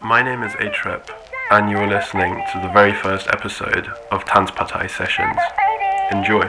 My name is Atrip, and you are listening to the very first episode of Tanzpartei Sessions. Enjoy.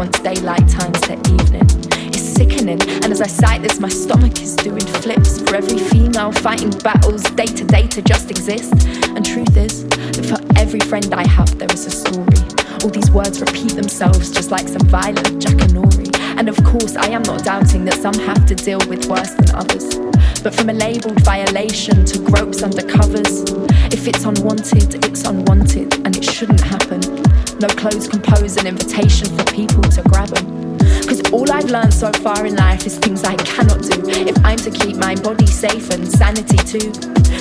Once daylight turns to evening. It's sickening, and as I cite this, my stomach is doing flips for every female fighting battles day to day to just exist. And truth is that for every friend I have, there is a story. All these words repeat themselves just like some violent jackanory. And of course, I am not doubting that some have to deal with worse than others. But from a labelled violation to gropes under covers, if it's unwanted, it's unwanted, and it shouldn't happen. No clothes compose an invitation for people to grab them. Cause all I've learned so far in life is things I cannot do if I'm to keep my body safe and sanity too.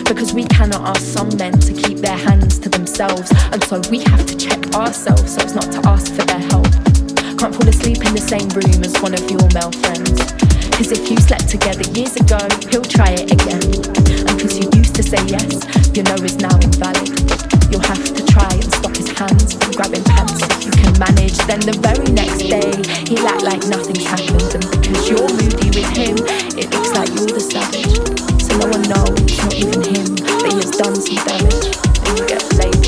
Because we cannot ask some men to keep their hands to themselves, and so we have to check ourselves so as not to ask for their help. Can't fall asleep in the same room as one of your male friends. Cause if you slept together years ago, he'll try it again. And cause you used to say yes, you know is now invalid. You'll have to try and stop his grabbing pants if you can manage. Then the very next day, he'll act like nothing's happened. And because you're moody with him, it looks like you're the savage. So no one knows, not even him, that he has done some damage. And you get labeled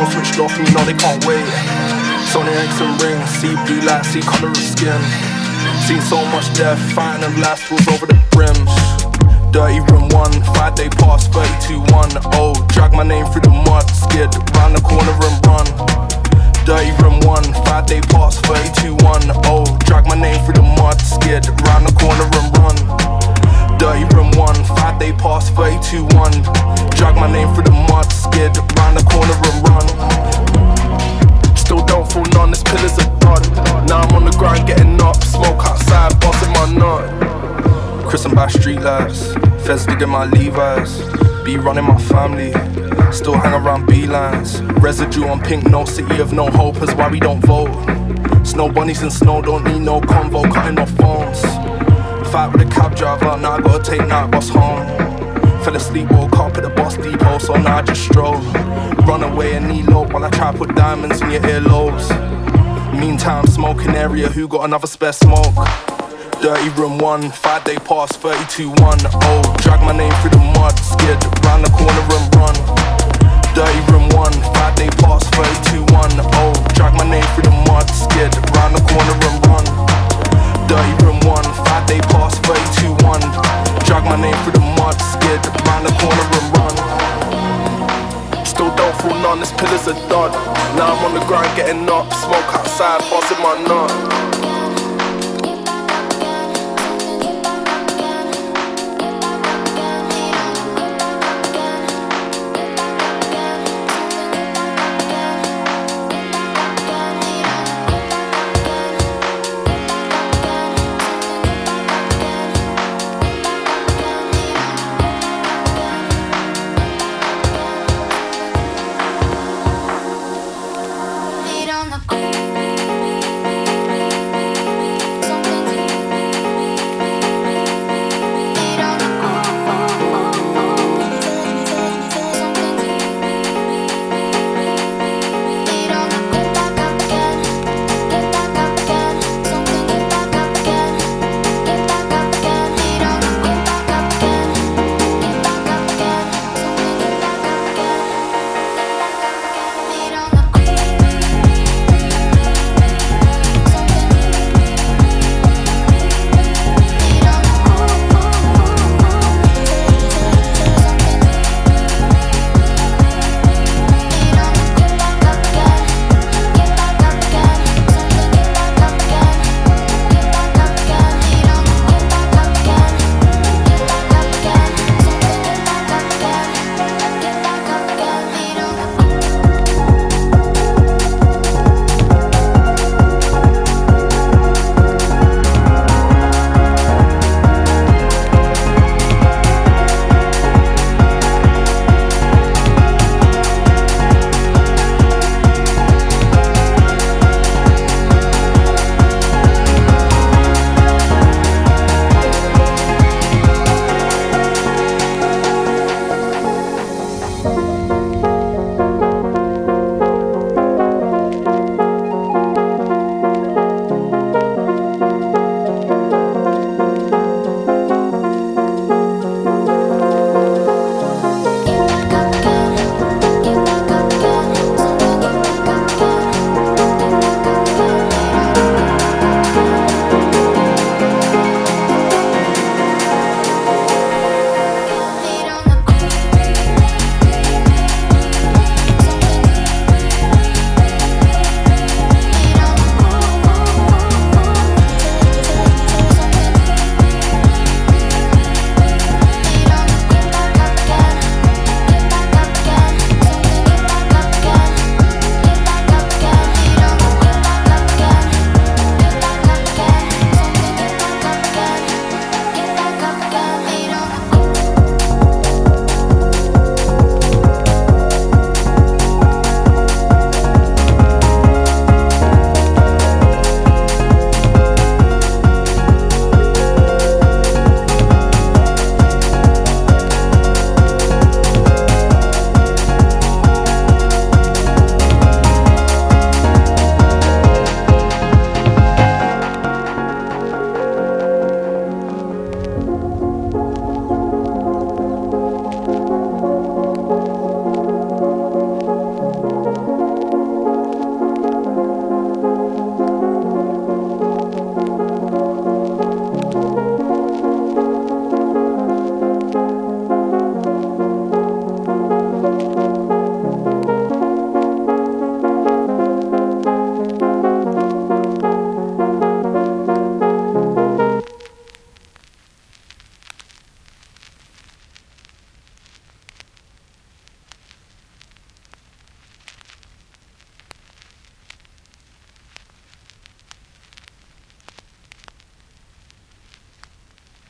Phones switched off, and you know they can't wait. Sony X and rings, see blue light, see colour of skin. Seen so much death, fighting and last rules over the brims. Dirty room one, five day pass, 32 1. Oh, drag my name through the mud, skid round the corner and run. Dirty room one, five day pass, 32 1. Oh, drag my name through the mud, skid round the corner and run. Room one, five day pass, 32 1. Drag my name through the mud, skid round the corner and run. Still don't fall none, this pillars are done. Now I'm on the ground getting up, smoke outside, bossing my nut. Chris and by street lights, feds digging my Levi's. Be running my family, still hang around B lines. Residue on pink, no city of no hope, is why we don't vote. Snow bunnies and snow don't need no convo, cutting off phones. Fight with a cab driver, now I gotta take night bus home. Fell asleep, woke up at the bus depot, so now I just stroll. Run away and low while I try to put diamonds in your earlobes. Meantime, smoking area, who got another spare smoke? Dirty room one, five day pass, 32 1. Oh, drag my name through the mud, skid round the corner and run. Dirty room one, five day pass, 32 1. Oh, drag my name through the mud, skid round the corner and run. Dirty room one, five day pass, 32 1. Drag my name through the mud, skid round the corner and run. Still don't fall none, this pillars are done. Now I'm on the grind getting up, smoke outside, bossing my nut.